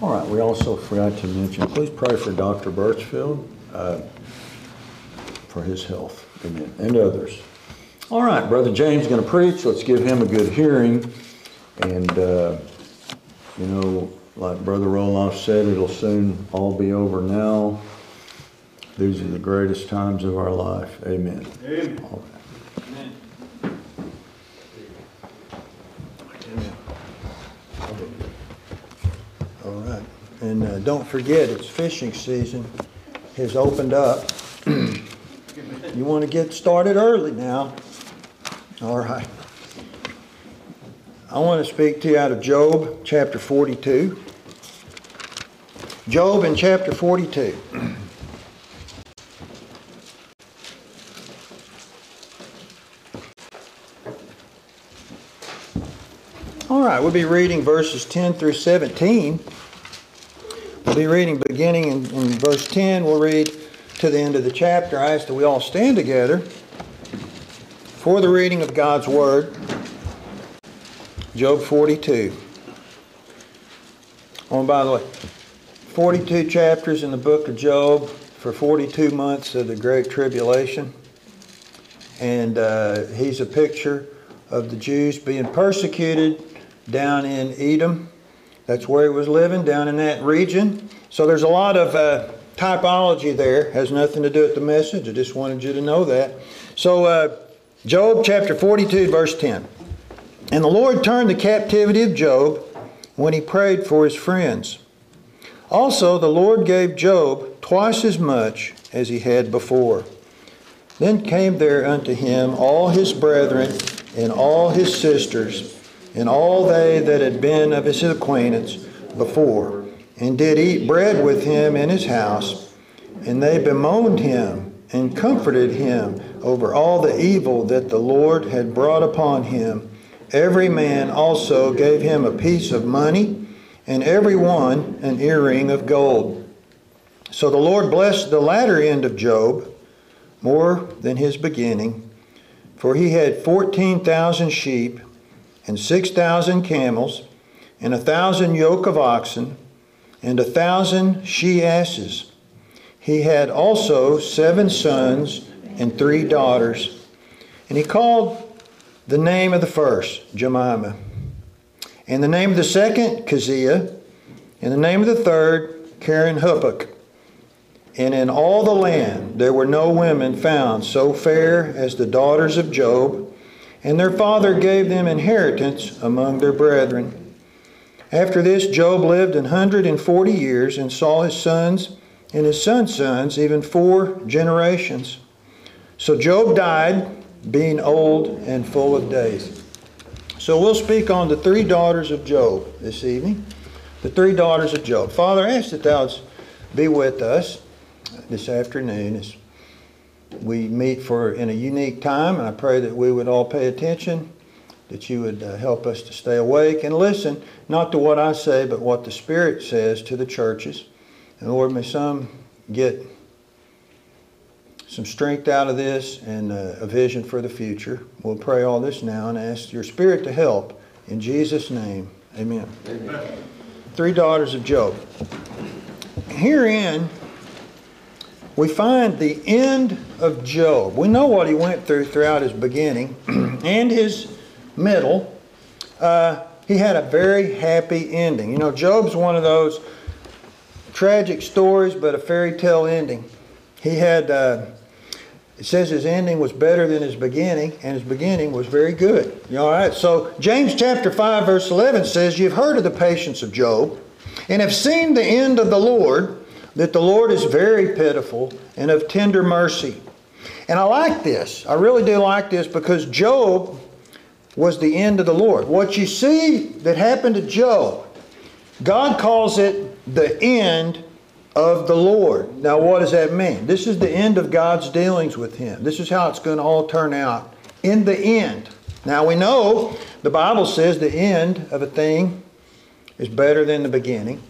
All right, we also forgot to mention, please pray for Dr. Birchfield, uh, for his health, amen, and others. All right, Brother James is going to preach, let's give him a good hearing. And, uh, you know, like Brother Roloff said, it'll soon all be over now. These are the greatest times of our life, amen. Amen. All right. All right. And uh, don't forget, it's fishing season has opened up. You want to get started early now. All right. I want to speak to you out of Job chapter 42. Job in chapter 42. All right, we'll be reading verses 10 through 17. Be reading beginning in, in verse 10. We'll read to the end of the chapter. I ask that we all stand together for the reading of God's Word. Job 42. Oh, and by the way, 42 chapters in the book of Job for 42 months of the Great Tribulation. And uh, he's a picture of the Jews being persecuted down in Edom. That's where he was living, down in that region. So there's a lot of uh, typology there. Has nothing to do with the message. I just wanted you to know that. So, uh, Job chapter 42, verse 10. And the Lord turned the captivity of Job when he prayed for his friends. Also, the Lord gave Job twice as much as he had before. Then came there unto him all his brethren and all his sisters and all they that had been of his acquaintance before, and did eat bread with him in his house. And they bemoaned him and comforted him over all the evil that the Lord had brought upon him. Every man also gave him a piece of money, and every one an earring of gold. So the Lord blessed the latter end of Job more than his beginning, for he had fourteen thousand sheep and six thousand camels, and a thousand yoke of oxen, and a thousand she asses. He had also seven sons and three daughters. And he called the name of the first Jemima, and the name of the second Keziah, and the name of the third Kerenhappuch. And in all the land there were no women found so fair as the daughters of Job, and their father gave them inheritance among their brethren. After this, Job lived an hundred and forty years and saw his sons and his sons' sons, even four generations. So Job died, being old and full of days. So we'll speak on the three daughters of Job this evening. The three daughters of Job. Father, I ask that thou be with us this afternoon we meet for in a unique time, and I pray that we would all pay attention, that you would uh, help us to stay awake and listen, not to what I say, but what the Spirit says to the churches. And Lord, may some get some strength out of this and uh, a vision for the future. We'll pray all this now and ask your Spirit to help. In Jesus' name, amen. amen. Three daughters of Job. Herein, we find the end of Job. We know what he went through throughout his beginning and his middle. Uh, he had a very happy ending. You know, Job's one of those tragic stories, but a fairy tale ending. He had, uh, it says his ending was better than his beginning, and his beginning was very good. All right? So, James chapter 5, verse 11 says, You've heard of the patience of Job, and have seen the end of the Lord, that the Lord is very pitiful and of tender mercy. And I like this. I really do like this because Job was the end of the Lord. What you see that happened to Job, God calls it the end of the Lord. Now, what does that mean? This is the end of God's dealings with him. This is how it's going to all turn out in the end. Now, we know the Bible says the end of a thing is better than the beginning.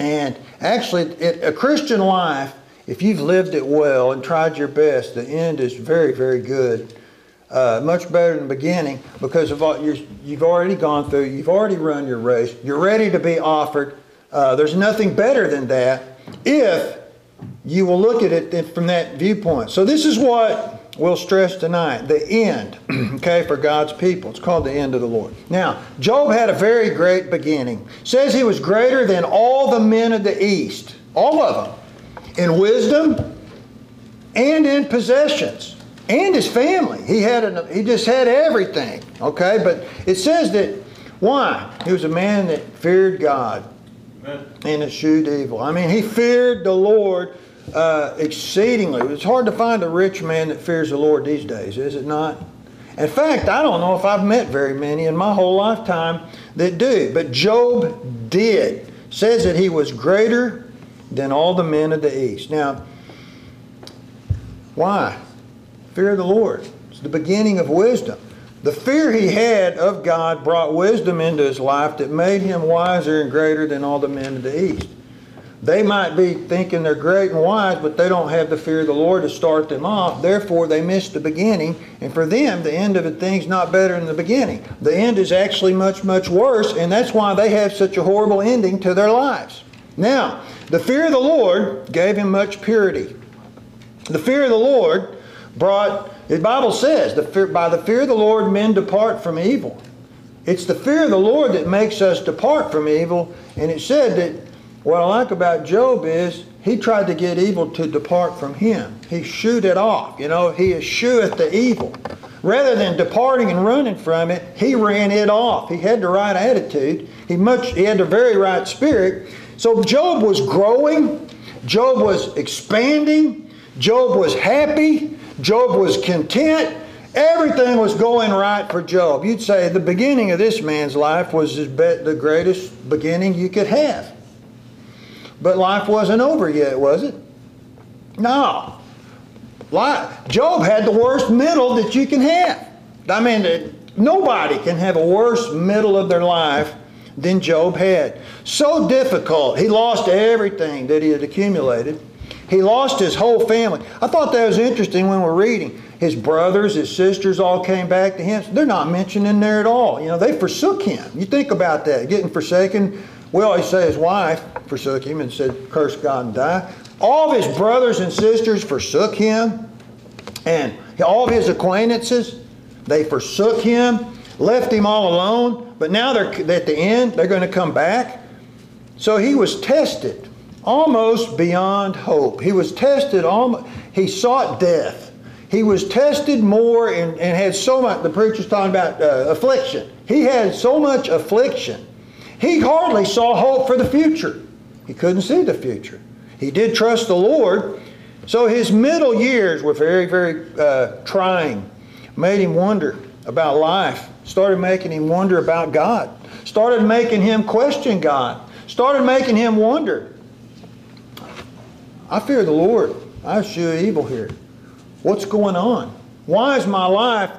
And actually, it, a Christian life, if you've lived it well and tried your best, the end is very, very good. Uh, much better than the beginning because of you have already gone through, you've already run your race, you're ready to be offered Uh, there's nothing better than that if you will look at it from that viewpoint. So this is what we'll stress tonight the end, okay, for God's people. It's called the end of the Lord. Now, Job had a very great beginning. says he was greater than all the men of the East, all of them, in wisdom and in possessions. And his family. He had an, he just had everything. Okay, but it says that why? He was a man that feared God Amen. and eschewed evil. I mean, he feared the Lord uh, exceedingly. It's hard to find a rich man that fears the Lord these days, is it not? In fact, I don't know if I've met very many in my whole lifetime that do. But Job did. Says that he was greater than all the men of the East. Now, why? Fear of the Lord. It's the beginning of wisdom. The fear he had of God brought wisdom into his life that made him wiser and greater than all the men of the East. They might be thinking they're great and wise, but they don't have the fear of the Lord to start them off. Therefore, they miss the beginning. And for them, the end of a thing's not better than the beginning. The end is actually much, much worse, and that's why they have such a horrible ending to their lives. Now, the fear of the Lord gave him much purity. The fear of the Lord brought, the Bible says, the fear, by the fear of the Lord, men depart from evil. It's the fear of the Lord that makes us depart from evil. And it said that what I like about Job is he tried to get evil to depart from him. He shooed it off. You know, he escheweth the evil. Rather than departing and running from it, he ran it off. He had the right attitude. He much he had the very right spirit. So Job was growing. Job was expanding. Job was happy. Job was content. Everything was going right for Job. You'd say the beginning of this man's life was the greatest beginning you could have. But life wasn't over yet, was it? No. Job had the worst middle that you can have. I mean, nobody can have a worse middle of their life than Job had. So difficult. He lost everything that he had accumulated. He lost his whole family. I thought that was interesting when we're reading. His brothers, his sisters all came back to him. They're not mentioned in there at all. You know, they forsook him. You think about that, getting forsaken we always say his wife forsook him and said, Curse God and die. All of his brothers and sisters forsook him, and all of his acquaintances, they forsook him, left him all alone. But now they're at the end, they're going to come back. So he was tested almost beyond hope. He was tested almost, he sought death. He was tested more and, and had so much, the preacher's talking about uh, affliction. He had so much affliction he hardly saw hope for the future. He couldn't see the future. He did trust the Lord. So his middle years were very, very uh, trying. Made him wonder about life. Started making him wonder about God. Started making him question God. Started making him wonder. I fear the Lord. I eschew evil here. What's going on? Why is my life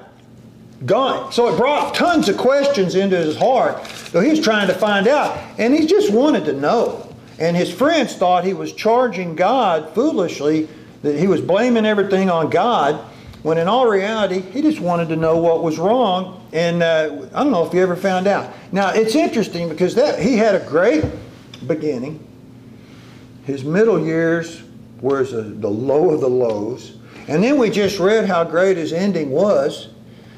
gone. So it brought tons of questions into his heart. So he was trying to find out, and he just wanted to know. And his friends thought he was charging God foolishly, that he was blaming everything on God, when in all reality, he just wanted to know what was wrong. And uh, I don't know if you ever found out. Now, it's interesting because that he had a great beginning. His middle years was the low of the lows. And then we just read how great his ending was.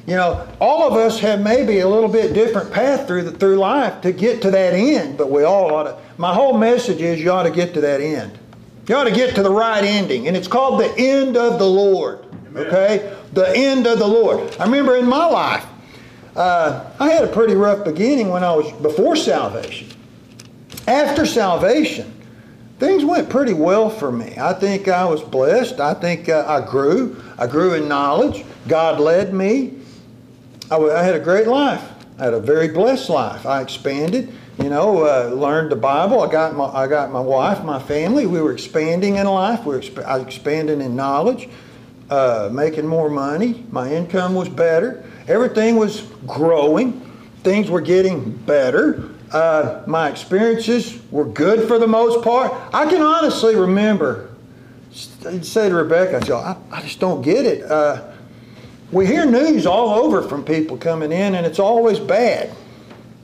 You know, all of us have maybe a little bit different path through the, through life to get to that end, but we all ought to. My whole message is you ought to get to that end. You ought to get to the right ending, and it's called the end of the Lord. Amen. Okay, the end of the Lord. I remember in my life, uh, I had a pretty rough beginning when I was before salvation. After salvation, things went pretty well for me. I think I was blessed. I think uh, I grew. I grew in knowledge. God led me. I, I had a great life. I had a very blessed life. I expanded, you know, uh, learned the Bible. I got my, I got my wife, my family. We were expanding in life. We were exp- I was expanding in knowledge, uh, making more money. My income was better. Everything was growing. Things were getting better. Uh, my experiences were good for the most part. I can honestly remember, I'd say to Rebecca, I, I just don't get it. Uh, we hear news all over from people coming in, and it's always bad.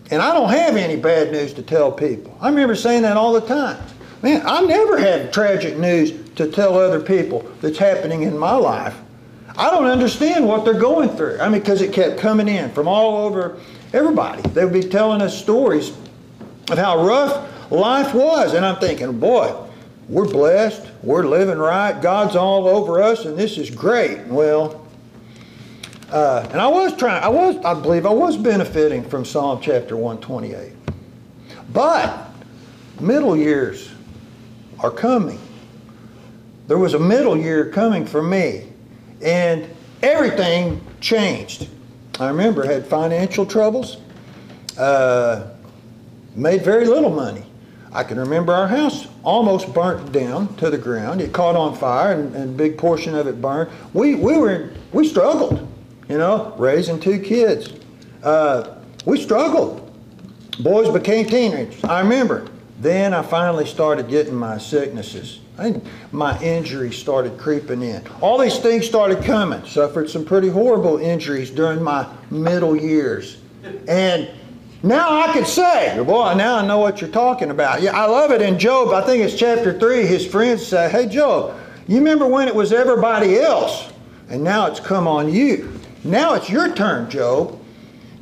And I don't have any bad news to tell people. I remember saying that all the time. Man, I never had tragic news to tell other people that's happening in my life. I don't understand what they're going through. I mean, because it kept coming in from all over everybody. They would be telling us stories of how rough life was. And I'm thinking, boy, we're blessed, we're living right, God's all over us, and this is great. Well, uh, and I was trying, I was, I believe I was benefiting from Psalm chapter 128. But middle years are coming. There was a middle year coming for me, and everything changed. I remember I had financial troubles, uh, made very little money. I can remember our house almost burnt down to the ground. It caught on fire and, and a big portion of it burned. We, we, were, we struggled, you know, raising two kids. Uh, we struggled. Boys became teenagers. I remember. Then I finally started getting my sicknesses. I, my injuries started creeping in. All these things started coming. Suffered some pretty horrible injuries during my middle years. And now I could say, boy, now I know what you're talking about. Yeah, I love it in Job. I think it's chapter 3. His friends say, hey, Job, you remember when it was everybody else? And now it's come on you. Now it's your turn, Job.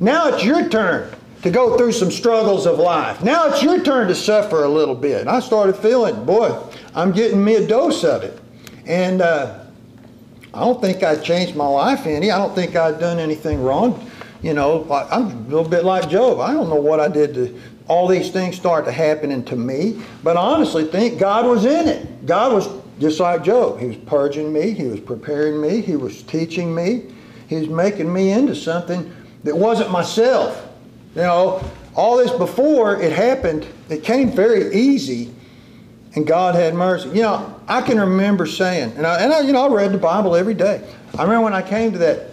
Now it's your turn to go through some struggles of life. Now it's your turn to suffer a little bit. I started feeling, boy, I'm getting me a dose of it. And uh, I don't think I changed my life any. I don't think I'd done anything wrong. You know, I'm a little bit like Job. I don't know what I did to all these things start to happening to me, but I honestly think God was in it. God was just like Job. He was purging me. He was preparing me. He was teaching me. He was making me into something that wasn't myself. You know, all this before it happened, it came very easy, and God had mercy. You know, I can remember saying, and I, and I, you know, I read the Bible every day. I remember when I came to that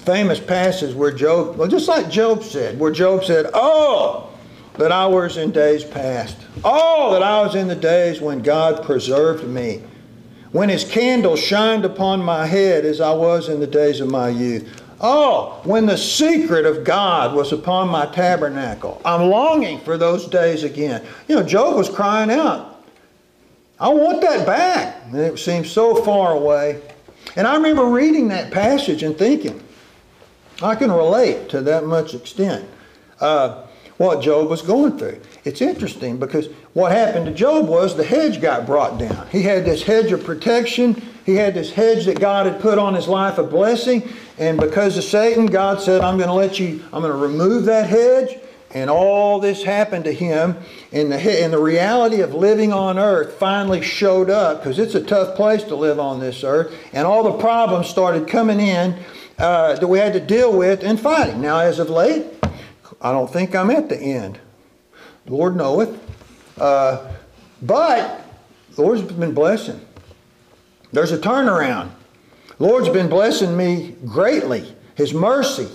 famous passage where Job, well, just like Job said, where Job said, "Oh, that I was in days past. Oh, that I was in the days when God preserved me." When his candle shined upon my head as I was in the days of my youth. Oh, when the secret of God was upon my tabernacle. I'm longing for those days again. You know, Job was crying out, I want that back. And it seems so far away. And I remember reading that passage and thinking, I can relate to that much extent. Uh, what Job was going through. It's interesting because what happened to Job was the hedge got brought down. He had this hedge of protection. He had this hedge that God had put on his life of blessing. And because of Satan, God said, I'm going to let you, I'm going to remove that hedge. And all this happened to him. And the, and the reality of living on earth finally showed up because it's a tough place to live on this earth. And all the problems started coming in uh, that we had to deal with and fighting. Now, as of late, I don't think I'm at the end. The Lord knoweth. Uh, but the Lord's been blessing. There's a turnaround. The Lord's been blessing me greatly. His mercy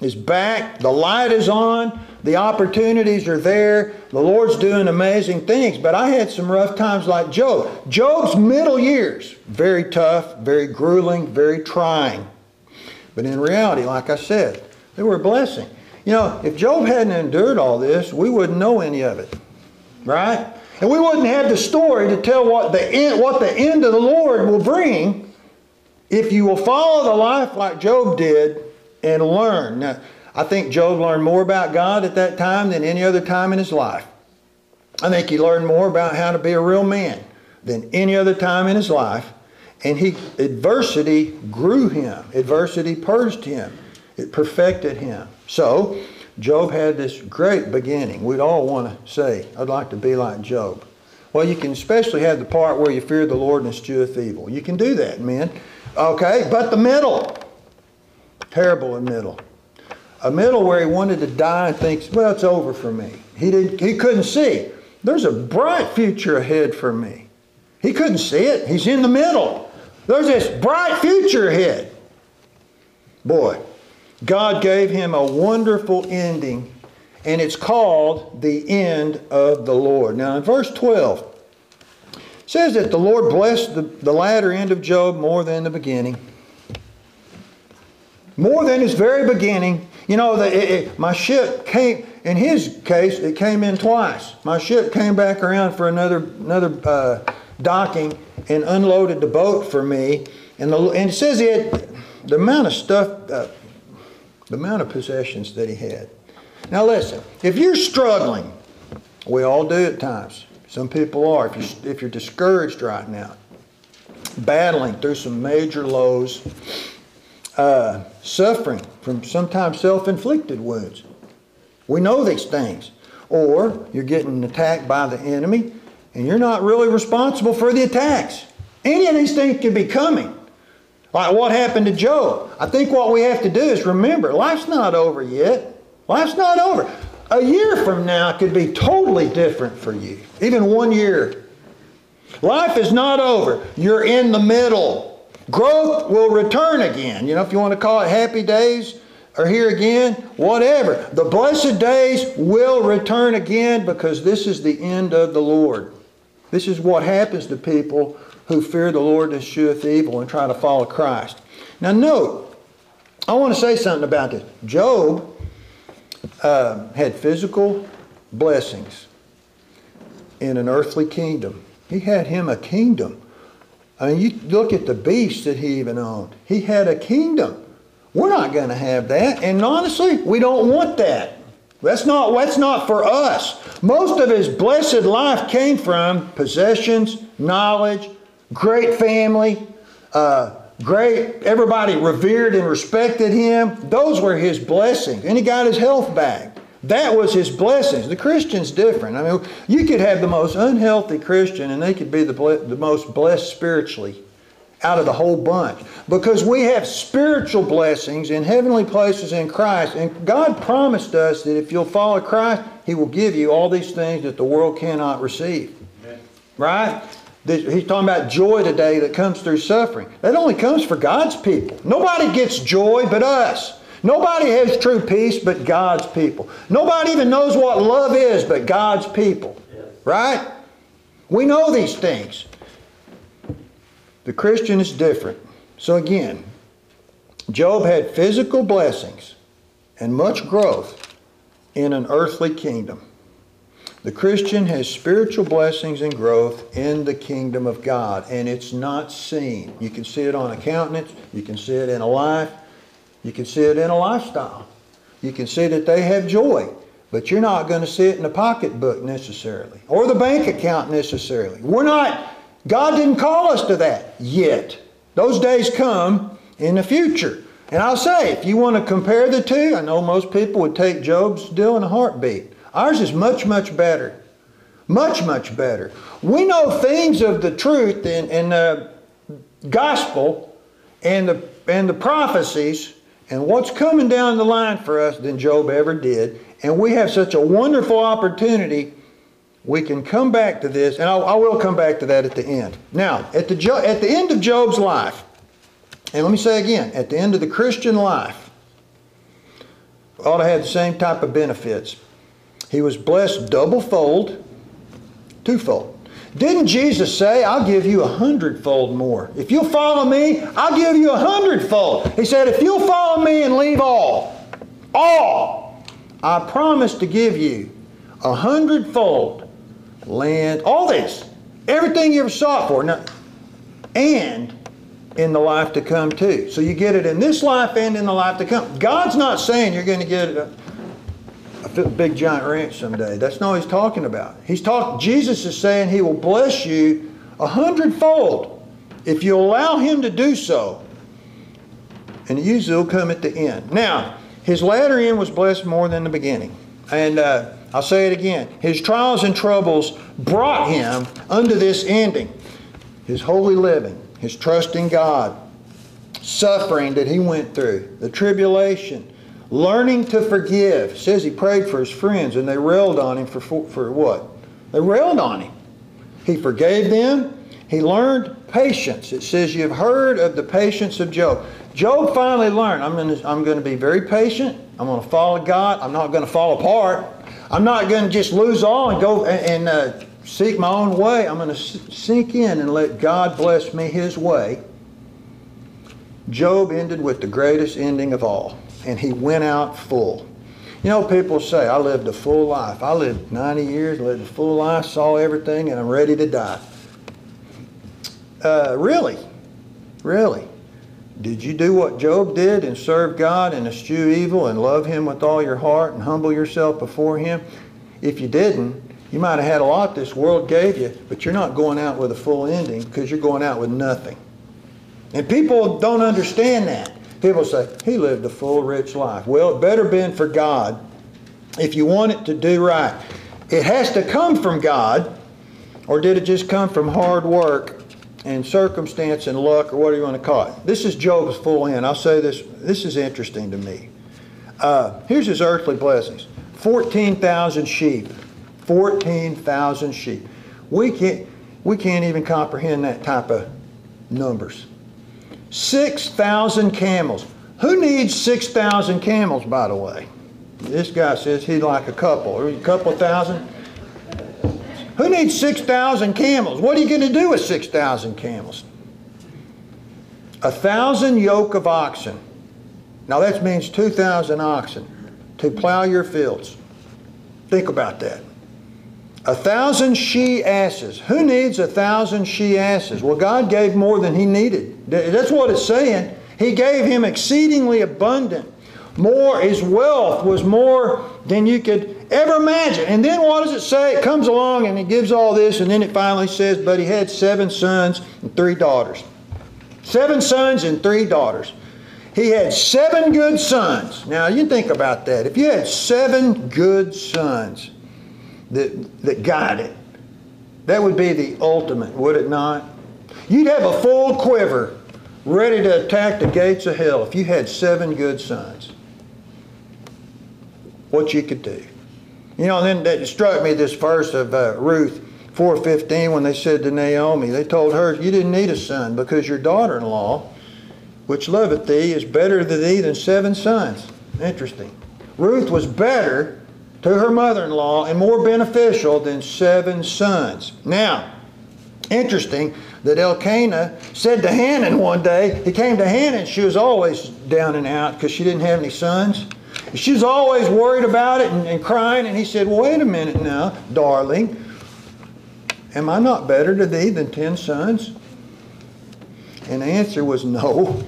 is back. The light is on. The opportunities are there. The Lord's doing amazing things. But I had some rough times like Job. Job's middle years, very tough, very grueling, very trying. But in reality, like I said, they were a blessing. You know, if Job hadn't endured all this, we wouldn't know any of it. Right? And we wouldn't have the story to tell what the end, what the end of the Lord will bring if you will follow the life like Job did and learn. Now, I think Job learned more about God at that time than any other time in his life. I think he learned more about how to be a real man than any other time in his life. And he adversity grew him. Adversity purged him. It perfected him. So, Job had this great beginning. We'd all want to say, I'd like to be like Job. Well, you can especially have the part where you fear the Lord and escheweth evil. You can do that, men. Okay, but the middle, terrible in middle. A middle where he wanted to die and thinks, well, it's over for me. He, didn't, he couldn't see. There's a bright future ahead for me. He couldn't see it. He's in the middle. There's this bright future ahead. Boy, God gave him a wonderful ending, and it's called the end of the Lord. Now, in verse 12, it says that the Lord blessed the, the latter end of Job more than the beginning. More than his very beginning. You know, the, it, it, my ship came In his case, it came in twice. My ship came back around for another another uh, docking and unloaded the boat for me. And, the, and it says had the amount of stuff, uh, the amount of possessions that he had. Now listen, if you're struggling, we all do at times. Some people are. If you're, if you're discouraged right now, battling through some major lows, uh, suffering from sometimes self-inflicted wounds. We know these things. Or you're getting attacked by the enemy and you're not really responsible for the attacks. Any of these things could be coming. Like what happened to Job. I think what we have to do is remember life's not over yet. Life's not over. A year from now could be totally different for you, even one year. Life is not over. You're in the middle. Growth will return again. You know, if you want to call it happy days or here again, whatever. The blessed days will return again because this is the end of the Lord. This is what happens to people who fear the Lord and escheweth evil and try to follow Christ. Now, note, I want to say something about this. Job uh, had physical blessings in an earthly kingdom. He had him a kingdom. I mean, you look at the beast that he even owned. He had a kingdom. We're not going to have that. And honestly, we don't want that. That's not, that's not for us. Most of his blessed life came from possessions, knowledge, great family, uh, great, everybody revered and respected him. Those were his blessings. And he got his health back. That was his blessings. The Christian's different. I mean, you could have the most unhealthy Christian and they could be the, the most blessed spiritually out of the whole bunch. Because we have spiritual blessings in heavenly places in Christ. And God promised us that if you'll follow Christ, He will give you all these things that the world cannot receive. Amen. Right? He's talking about joy today that comes through suffering. That only comes for God's people. Nobody gets joy but us. Nobody has true peace but God's people. Nobody even knows what love is but God's people. Right? We know these things. The Christian is different. So again, Job had physical blessings and much growth in an earthly kingdom. The Christian has spiritual blessings and growth in the kingdom of God, and it's not seen. You can see it on a countenance, you can see it in a life, you can see it in a lifestyle. You can see that they have joy, but you're not going to see it in the pocketbook necessarily, or the bank account necessarily. We're not, God didn't call us to that yet. Those days come in the future. And I'll say, if you want to compare the two, I know most people would take Job's deal in a heartbeat. Ours is much, much better. Much, much better. We know things of the truth in the gospel and the, and the prophecies and what's coming down the line for us than Job ever did. And we have such a wonderful opportunity. We can come back to this, and I, I will come back to that at the end. Now, at the, at the end of Job's life, and let me say again, at the end of the Christian life, ought to have the same type of benefits. He was blessed double fold, twofold. Didn't Jesus say, I'll give you a hundredfold more? If you'll follow me, I'll give you a hundredfold. He said, if you'll follow me and leave all, all, I promise to give you a hundredfold land, all this, everything you ever sought for, now, and in the life to come too. So you get it in this life and in the life to come. God's not saying you're going to get it big giant ranch someday. That's not what he's talking about. He's talking. Jesus is saying he will bless you a hundredfold if you allow him to do so. And usually will come at the end. Now, his latter end was blessed more than the beginning. And uh, I'll say it again. His trials and troubles brought him unto this ending. His holy living, his trust in God, suffering that he went through, the tribulation, Learning to forgive. It says he prayed for his friends and they railed on him for, for what? They railed on him. He forgave them. He learned patience. It says you've heard of the patience of Job. Job finally learned, I'm going to, I'm going to be very patient. I'm going to follow God. I'm not going to fall apart. I'm not going to just lose all and go and, and uh, seek my own way. I'm going to sink in and let God bless me his way. Job ended with the greatest ending of all and he went out full. You know, people say, I lived a full life. I lived 90 years, lived a full life, saw everything, and I'm ready to die. Uh, really? Really? Did you do what Job did and serve God and eschew evil and love Him with all your heart and humble yourself before Him? If you didn't, you might have had a lot this world gave you, but you're not going out with a full ending because you're going out with nothing. And people don't understand that. People say, he lived a full, rich life. Well, it better been for God if you want it to do right. It has to come from God, or did it just come from hard work and circumstance and luck, or what do you want to call it? This is Job's full end. I'll say this, this is interesting to me. Uh, here's his earthly blessings 14,000 sheep. 14,000 sheep. We can't, we can't even comprehend that type of numbers. 6,000 camels. Who needs 6,000 camels, by the way? This guy says he'd like a couple. A couple thousand? Who needs 6,000 camels? What are you going to do with 6,000 camels? A thousand yoke of oxen. Now that means 2,000 oxen to plow your fields. Think about that. A thousand she asses. Who needs a thousand she asses? Well, God gave more than he needed. That's what it's saying. He gave him exceedingly abundant. More, his wealth was more than you could ever imagine. And then what does it say? It comes along and it gives all this, and then it finally says, But he had seven sons and three daughters. Seven sons and three daughters. He had seven good sons. Now, you think about that. If you had seven good sons, that, that guide it. That would be the ultimate, would it not? You'd have a full quiver ready to attack the gates of hell if you had seven good sons. What you could do. You know, then that struck me this verse of uh, Ruth 4.15 when they said to Naomi, they told her, you didn't need a son because your daughter-in-law, which loveth thee, is better to thee than seven sons. Interesting. Ruth was better to her mother-in-law and more beneficial than seven sons. Now, interesting that Elkanah said to Hannah one day, he came to Hannah and she was always down and out because she didn't have any sons. She was always worried about it and, and crying, and he said, wait a minute now, darling. Am I not better to thee than ten sons? And the answer was no.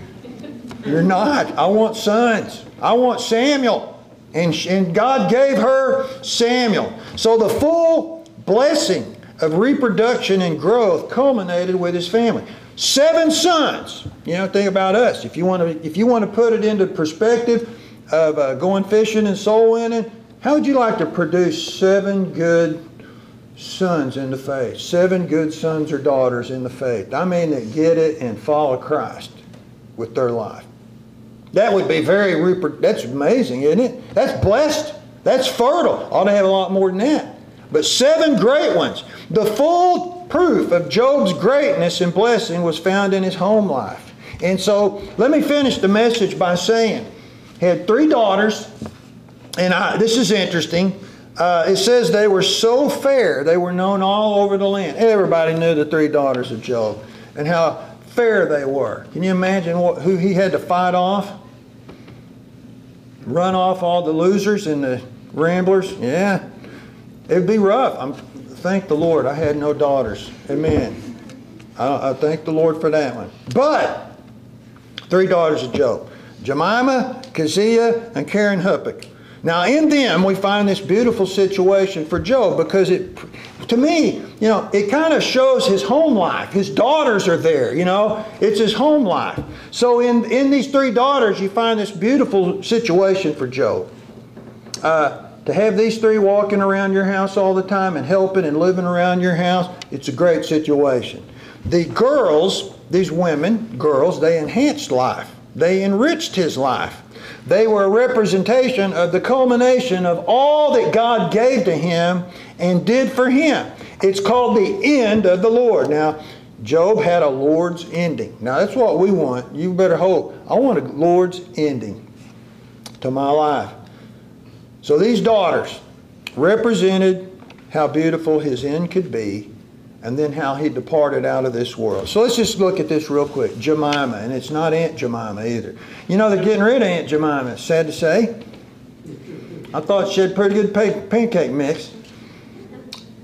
You're not. I want sons. I want Samuel. And, and God gave her Samuel. So the full blessing of reproduction and growth culminated with his family. Seven sons. You know, think about us. If you want to, if you want to put it into perspective of uh, going fishing and soul winning, how would you like to produce seven good sons in the faith? Seven good sons or daughters in the faith. I mean, that get it and follow Christ with their life. That would be very, that's amazing, isn't it? That's blessed. That's fertile. Ought to have a lot more than that. But seven great ones. The full proof of Job's greatness and blessing was found in his home life. And so let me finish the message by saying, he had three daughters, and I, this is interesting. Uh, it says they were so fair, they were known all over the land. Everybody knew the three daughters of Job and how fair they were. Can you imagine what, who he had to fight off? Run off all the losers and the ramblers? Yeah. It'd be rough. I'm, thank the Lord I had no daughters. Amen. I, I thank the Lord for that one. But, three daughters of Job. Jemima, Keziah, and Kerenhappuch. Now, in them, we find this beautiful situation for Job because it, to me, you know, it kind of shows his home life. His daughters are there, you know, it's his home life. So, in, in these three daughters, you find this beautiful situation for Job. Uh, to have these three walking around your house all the time and helping and living around your house, it's a great situation. The girls, these women, girls, they enhanced life, they enriched his life. They were a representation of the culmination of all that God gave to him and did for him. It's called the end of the Lord. Now, Job had a Lord's ending. Now, that's what we want. You better hope. I want a Lord's ending to my life. So these daughters represented how beautiful his end could be and then how he departed out of this world. So let's just look at this real quick. Jemima, and it's not Aunt Jemima either. You know, they're getting rid of Aunt Jemima, sad to say. I thought she had pretty good pancake mix.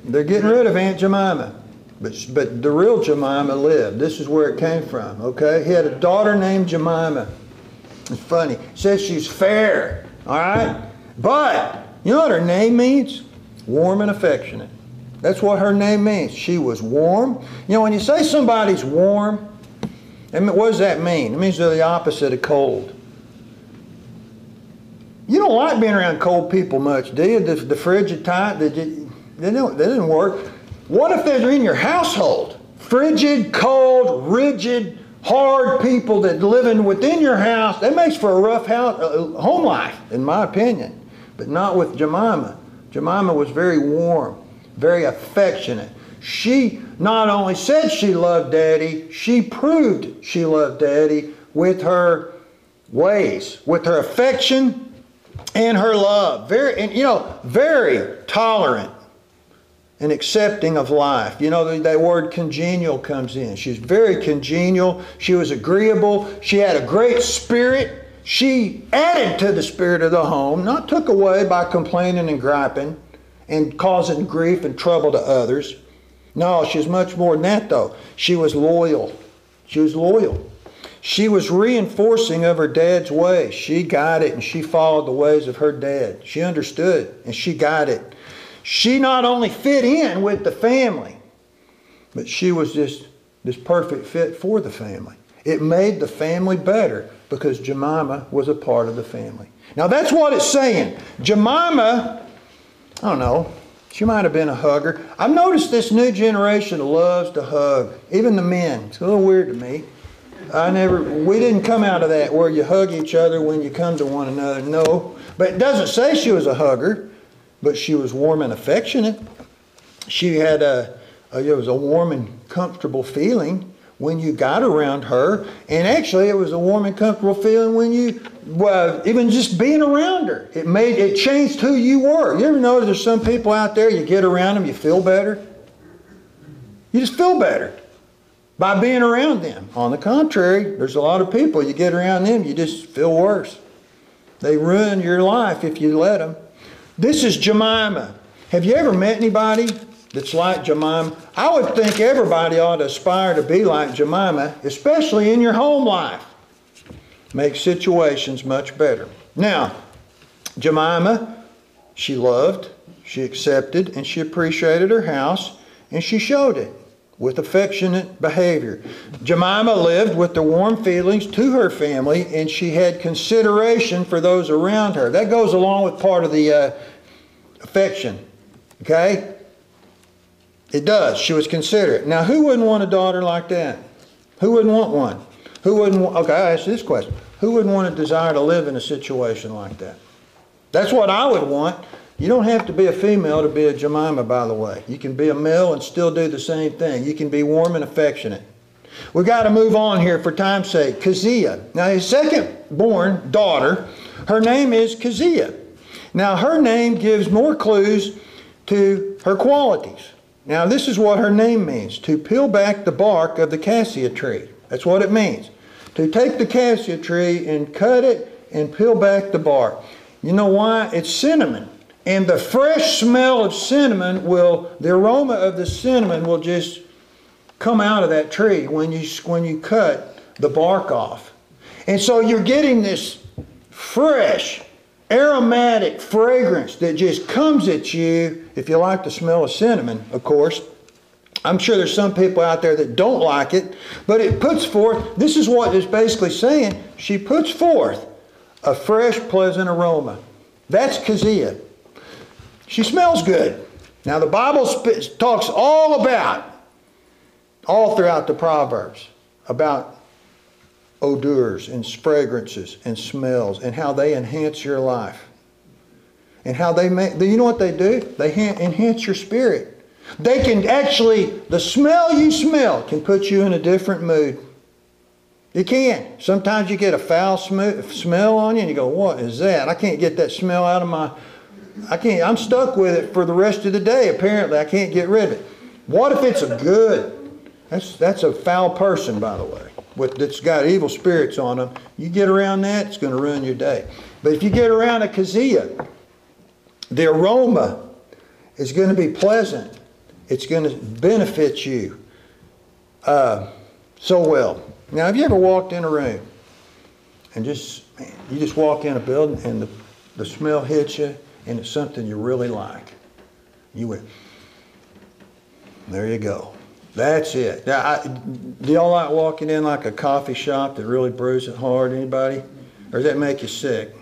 They're getting rid of Aunt Jemima. But, but the real Jemima lived. This is where it came from, okay? He had a daughter named Jemima. It's funny. It says she's fair, all right? But, you know what her name means? Warm and affectionate. That's what her name means. She was warm. You know, when you say somebody's warm, what does that mean? It means they're the opposite of cold. You don't like being around cold people much, do you? The, the frigid type, they, they, don't, they didn't work. What if they're in your household? Frigid, cold, rigid, hard people that living within your house. That makes for a rough house, uh, home life, in my opinion. But not with Jemima. Jemima was very warm, very affectionate. She not only said she loved Daddy, she proved she loved Daddy with her ways, with her affection and her love. Very, and you know, very tolerant and accepting of life. You know, that word congenial comes in. She's very congenial. She was agreeable. She had a great spirit. She added to the spirit of the home, not took away by complaining and griping and causing grief and trouble to others. No, she was much more than that, though. She was loyal. She was loyal. She was reinforcing of her dad's ways. She got it and she followed the ways of her dad. She understood and she got it. She not only fit in with the family, but she was just this perfect fit for the family. It made the family better because Jemima was a part of the family. Now that's what it's saying. Jemima, I don't know, she might have been a hugger. I've noticed this new generation loves to hug, even the men. It's a little weird to me. I never, we didn't come out of that where you hug each other when you come to one another. No. But it doesn't say she was a hugger but she was warm and affectionate. She had a, a it was a warm and comfortable feeling when you got around her, and actually it was a warm and comfortable feeling when you well, even just being around her. It made it changed who you were. You ever notice there's some people out there you get around them, you feel better. You just feel better by being around them. On the contrary, there's a lot of people you get around them, you just feel worse. They ruin your life if you let them. This is Jemima. Have you ever met anybody that's like Jemima? I would think everybody ought to aspire to be like Jemima, especially in your home life. Make situations much better. Now, Jemima, she loved, she accepted, and she appreciated her house, and she showed it with affectionate behavior. Jemima lived with the warm feelings to her family, and she had consideration for those around her. That goes along with part of the uh, affection. Okay? It does. She was considerate. Now, who wouldn't want a daughter like that? Who wouldn't want one? Who wouldn't want, okay, I ask this question. Who wouldn't want a desire to live in a situation like that? That's what I would want. You don't have to be a female to be a Jemima, by the way. You can be a male and still do the same thing. You can be warm and affectionate. We've got to move on here for time's sake. Keziah. Now, his second born daughter, her name is Keziah. Now, her name gives more clues to her qualities. Now, this is what her name means to peel back the bark of the cassia tree. That's what it means. To take the cassia tree and cut it and peel back the bark. You know why? It's cinnamon. And the fresh smell of cinnamon will, the aroma of the cinnamon will just come out of that tree when you, when you cut the bark off. And so you're getting this fresh, aromatic fragrance that just comes at you if you like the smell of cinnamon, of course. I'm sure there's some people out there that don't like it, but it puts forth, this is what it's basically saying, she puts forth a fresh, pleasant aroma. That's Keziah. She smells good. Now, the Bible talks all about, all throughout the Proverbs, about odors and fragrances and smells and how they enhance your life. And how they make, you know what they do? They enhance your spirit. They can actually, the smell you smell can put you in a different mood. It can. Sometimes you get a foul sm- smell on you and you go, What is that? I can't get that smell out of my I can't, I'm stuck with it for the rest of the day. Apparently, I can't get rid of it. What if it's a good? That's, that's a foul person, by the way, with, that's got evil spirits on them. You get around that, it's going to ruin your day. But if you get around a Keziah, the aroma is going to be pleasant. It's going to benefit you uh, so well. Now, have you ever walked in a room and just, man, you just walk in a building and the, the smell hits you and it's something you really like? You went, there you go. That's it. Now, I, do y'all like walking in like a coffee shop that really brews it hard? Anybody? Or does that make you sick?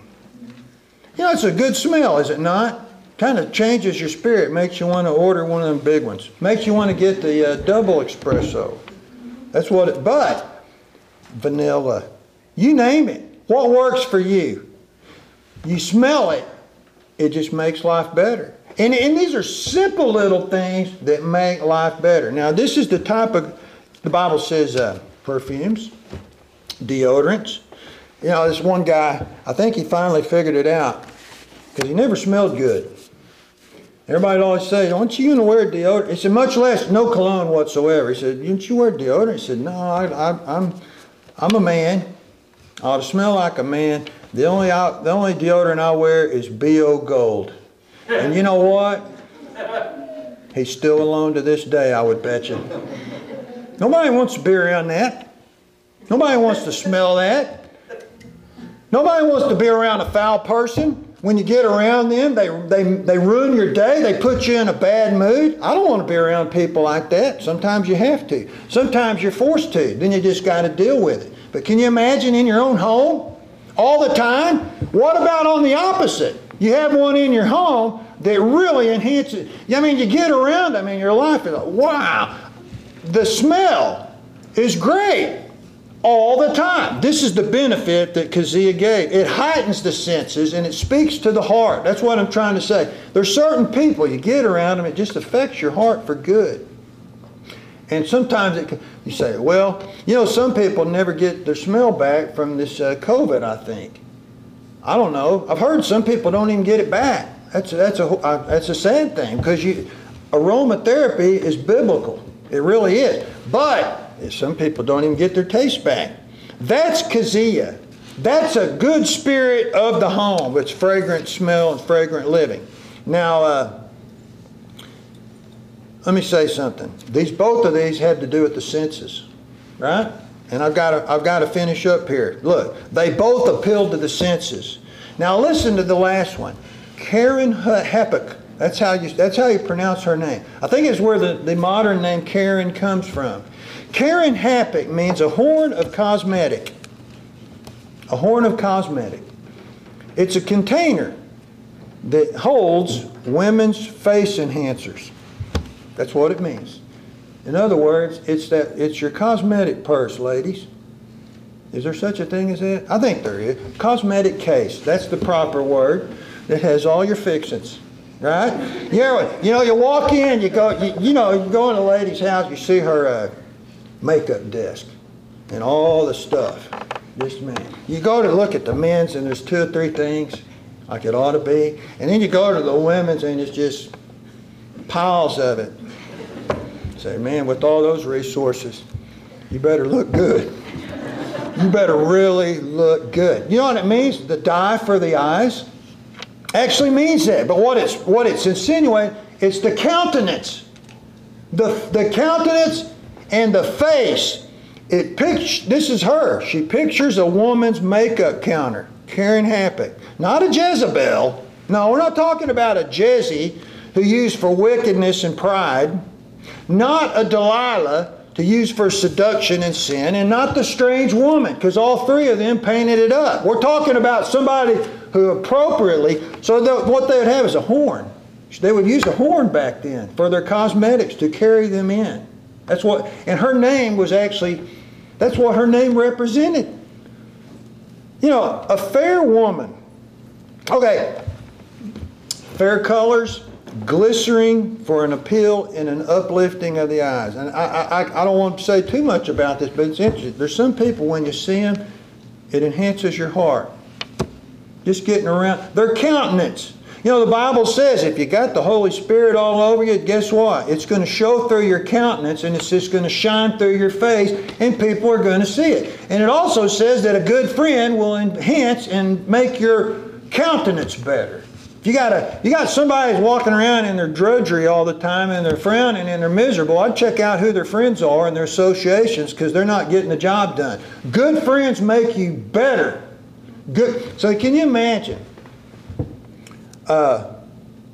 You know, it's a good smell, is it not? Kind of changes your spirit, makes you want to order one of them big ones. Makes you want to get the uh, double espresso. That's what it, but vanilla, you name it. What works for you? You smell it, it just makes life better. And, and these are simple little things that make life better. Now, this is the type of, the Bible says uh, perfumes, deodorants. You know, this one guy, I think he finally figured it out because he never smelled good. Everybody always say, don't you even wear deodorant? He said, much less no cologne whatsoever. He said, didn't you wear deodorant? He said, no, I, I, I'm, I'm a man. I ought to smell like a man. The only, the only deodorant I wear is BO Gold. And you know what? He's still alone to this day, I would bet you. Nobody wants to be around that. Nobody wants to smell that. Nobody wants to be around a foul person. When you get around them, they, they, they ruin your day. They put you in a bad mood. I don't want to be around people like that. Sometimes you have to. Sometimes you're forced to. Then you just got to deal with it. But can you imagine in your own home all the time? What about on the opposite? You have one in your home that really enhances. I mean, you get around. I mean, your life is like, wow. The smell is great all the time. This is the benefit that Keziah gave. It heightens the senses and it speaks to the heart. That's what I'm trying to say. There's certain people you get around them, it just affects your heart for good. And sometimes it, you say, well, you know, some people never get their smell back from this uh, COVID. I think. I don't know. I've heard some people don't even get it back. That's that's a that's a sad thing because you aromatherapy is biblical. It really is. But some people don't even get their taste back. That's Keziah. That's a good spirit of the home. It's fragrant smell and fragrant living. Now, uh, let me say something. These both of these had to do with the senses, right? And I've got to, I've got to finish up here. Look, they both appealed to the senses. Now listen to the last one. Kerenhappuch. That's how you that's how you pronounce her name. I think it's where the, the modern name Karen comes from. Kerenhappuch means a horn of cosmetic. A horn of cosmetic. It's a container that holds women's face enhancers. That's what it means. In other words, it's that it's your cosmetic purse, ladies. Is there such a thing as that? I think there is. Cosmetic case. That's the proper word. That has all your fixings. Right? You know, you know, you walk in, you go, you, you know, you go in a lady's house, you see her uh, makeup desk and all the stuff. Just man. You go to look at the men's and there's two or three things like it ought to be. And then you go to the women's and it's just piles of it. Say, man, with all those resources, you better look good. You better really look good. You know what it means? The dye for the eyes actually means that. But what it's what it's insinuating, it's the countenance. The, the countenance and the face. It pict- this is her. She pictures a woman's makeup counter, Kerenhappuch. Not a Jezebel. No, we're not talking about a Jezzy who used for wickedness and pride, not a Delilah to use for seduction and sin, and not the strange woman, because all three of them painted it up. We're talking about somebody who appropriately, so that what they would have is a horn. They would use a horn back then for their cosmetics to carry them in. That's what, and her name was actually, that's what her name represented. You know, a fair woman. Okay, fair colors, glistering for an appeal and an uplifting of the eyes. And I, I, I don't want to say too much about this, but it's interesting. There's some people, when you see them, it enhances your heart. Just getting around. Their countenance. You know, the Bible says if you got the Holy Spirit all over you, guess what? It's going to show through your countenance and it's just going to shine through your face and people are going to see it. And it also says that a good friend will enhance and make your countenance better. You got a, you got somebody who's walking around in their drudgery all the time and they're frowning and they're miserable, I'd check out who their friends are and their associations because they're not getting the job done. Good friends make you better. Good. So can you imagine uh,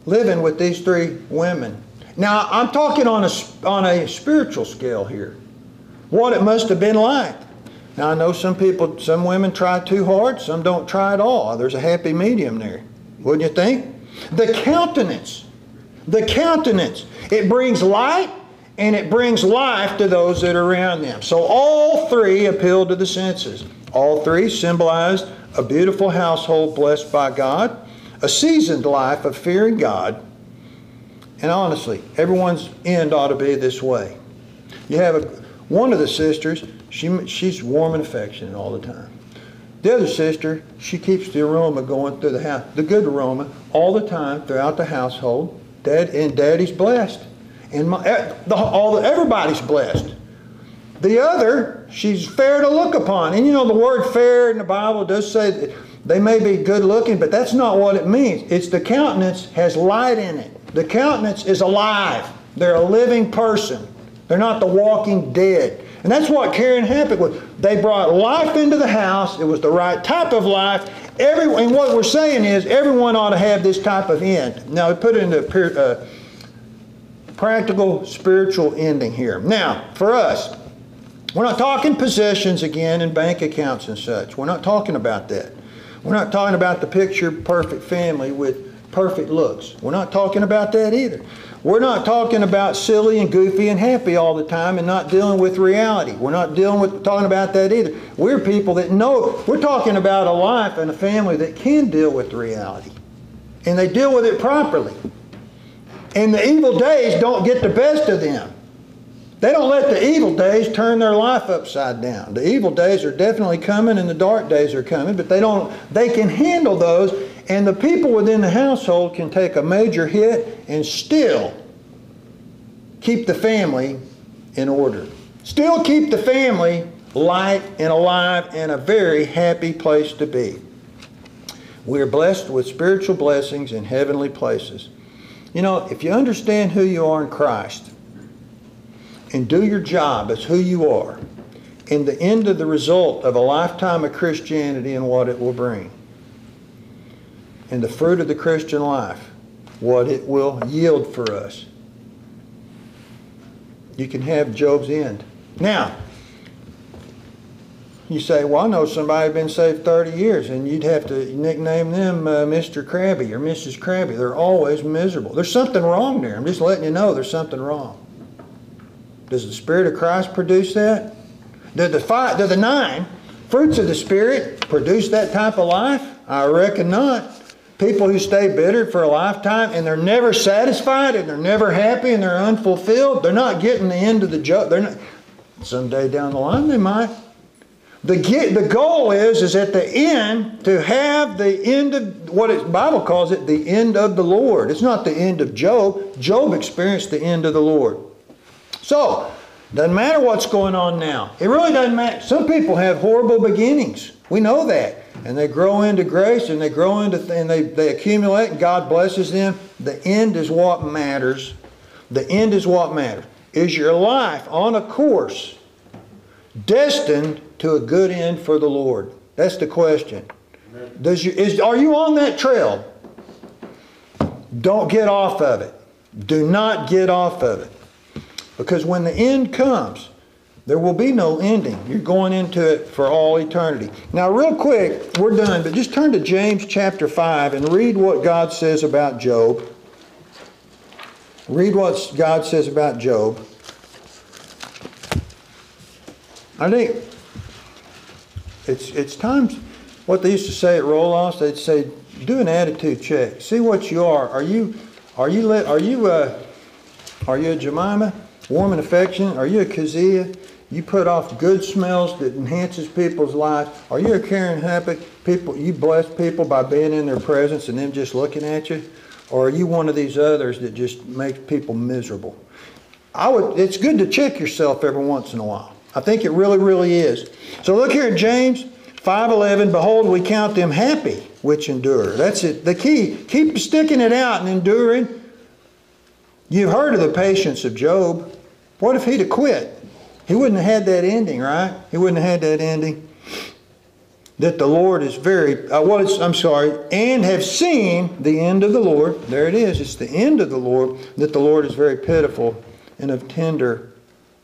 living with these three women? Now I'm talking on a on a spiritual scale here. What it must have been like. Now I know some people, some women try too hard, some don't try at all. There's a happy medium there, wouldn't you think? The countenance, the countenance, it brings light and it brings life to those that are around them. So all three appeal to the senses. All three symbolized a beautiful household blessed by God, a seasoned life of fearing God, and honestly, everyone's end ought to be this way. You have a, one of the sisters, she, she's warm and affectionate all the time. The other sister, she keeps the aroma going through the house, the good aroma, all the time throughout the household. Dad and Daddy's blessed, and my, the, all the, everybody's blessed. The other, she's fair to look upon, and you know the word "fair" in the Bible does say that they may be good looking, but that's not what it means. It's the countenance has light in it. The countenance is alive. They're a living person. They're not the walking dead. And that's what Kerenhappuch was. They brought life into the house. It was the right type of life. Every, and what we're saying is everyone ought to have this type of end. Now, we put it into uh, practical spiritual ending here. Now, for us, we're not talking possessions again and bank accounts and such. We're not talking about that. We're not talking about the picture perfect family with perfect looks. We're not talking about that either. We're not talking about silly and goofy and happy all the time and not dealing with reality. We're not dealing with talking about that either. We're people that know. We're talking about a life and a family that can deal with reality. And they deal with it properly. And the evil days don't get the best of them. They don't let the evil days turn their life upside down. The evil days are definitely coming and the dark days are coming, but they don't they can handle those and the people within the household can take a major hit and still keep the family in order. Still keep the family light and alive and a very happy place to be. We are blessed with spiritual blessings in heavenly places. You know, if you understand who you are in Christ and do your job as who you are, in the end of the result of a lifetime of Christianity and what it will bring, and the fruit of the Christian life, what it will yield for us. You can have Job's end. Now, you say, well, I know somebody been saved 30 years, and you'd have to nickname them uh, Mr. Crabby or Mrs. Crabby. They're always miserable. There's something wrong there. I'm just letting you know there's something wrong. Does the Spirit of Christ produce that? Did the, five, did the nine fruits of the Spirit produce that type of life? I reckon not. People who stay bitter for a lifetime and they're never satisfied and they're never happy and they're unfulfilled, they're not getting the end of the job. They're not. Someday down the line, they might. The, get, the goal is, is at the end to have the end of what the Bible calls it, the end of the Lord. It's not the end of Job. Job experienced the end of the Lord. So, doesn't matter what's going on now. It really doesn't matter. Some people have horrible beginnings. We know that and they grow into grace and they grow into th- and they, they accumulate and God blesses them. The end is what matters. The end is what matters. Is your life on a course destined to a good end for the Lord? That's the question. Does you, is, are you on that trail? Don't get off of it. Do not get off of it. Because when the end comes, there will be no ending. You're going into it for all eternity. Now, real quick, we're done, but just turn to James chapter 5 and read what God says about Job. Read what God says about Job. I think it's, it's times, what they used to say at roll-offs, they'd say, do an attitude check. See what you are. Are you, are you, are you, uh, are you a Jemima? Warm and affectionate? Are you a Keziah? You put off good smells that enhances people's lives. Are you a Kerenhappuch? people? You bless people by being in their presence and them just looking at you, or are you one of these others that just makes people miserable? I would. It's good to check yourself every once in a while. I think it really, really is. So look here at James 5:11. Behold, we count them happy which endure. That's it. The key. Keep sticking it out and enduring. You've heard of the patience of Job. What if he'd have quit? He wouldn't have had that ending, right? He wouldn't have had that ending. That the Lord is very, uh, well, I'm sorry, and have seen the end of the Lord. There it is. It's the end of the Lord, that the Lord is very pitiful and of tender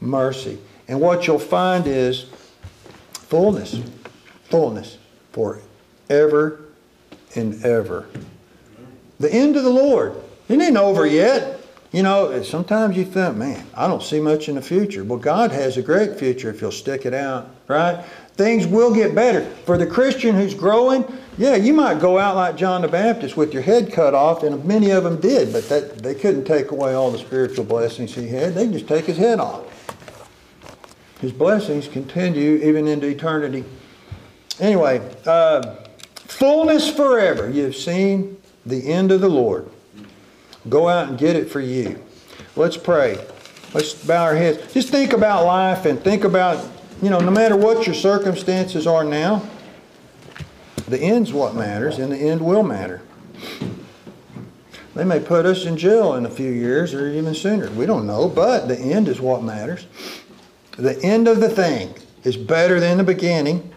mercy. And what you'll find is fullness, fullness for ever and ever. The end of the Lord. It ain't over yet. You know, sometimes you think, man, I don't see much in the future. Well, God has a great future if you'll stick it out, right? Things will get better. For the Christian who's growing, yeah, you might go out like John the Baptist with your head cut off, and many of them did, but that, they couldn't take away all the spiritual blessings he had. They just take his head off. His blessings continue even into eternity. Anyway, uh, fullness forever. You've seen the end of the Lord. Go out and get it for you. Let's pray. Let's bow our heads. Just think about life and think about, you know, no matter what your circumstances are now, the end's what matters, and the end will matter. They may put us in jail in a few years or even sooner. We don't know, but the end is what matters. The end of the thing is better than the beginning.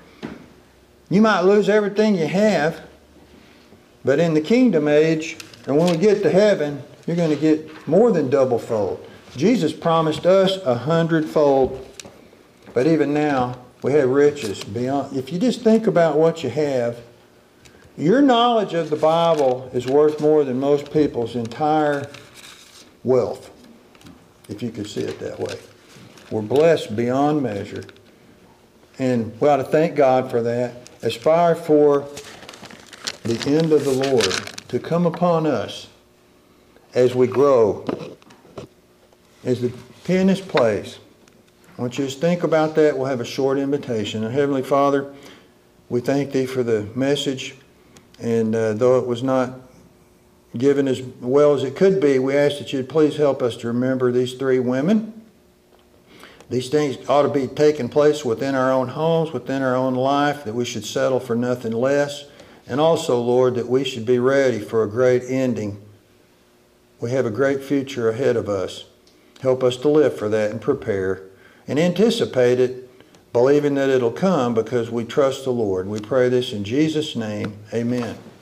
You might lose everything you have, but in the kingdom age, and when we get to heaven, you're going to get more than double fold. Jesus promised us a hundredfold, but even now, we have riches beyond. If you just think about what you have, your knowledge of the Bible is worth more than most people's entire wealth, if you could see it that way. We're blessed beyond measure. And we ought to thank God for that. Aspire for the end of the Lord to come upon us as we grow, as the pianist plays. I want you to think about that. We'll have a short invitation. Our Heavenly Father, we thank Thee for the message. And uh, though it was not given as well as it could be, we ask that you'd please help us to remember these three women. These things ought to be taking place within our own homes, within our own life, that we should settle for nothing less. And also, Lord, that we should be ready for a great ending. We have a great future ahead of us. Help us to live for that and prepare and anticipate it, believing that it'll come because we trust the Lord. We pray this in Jesus' name. Amen.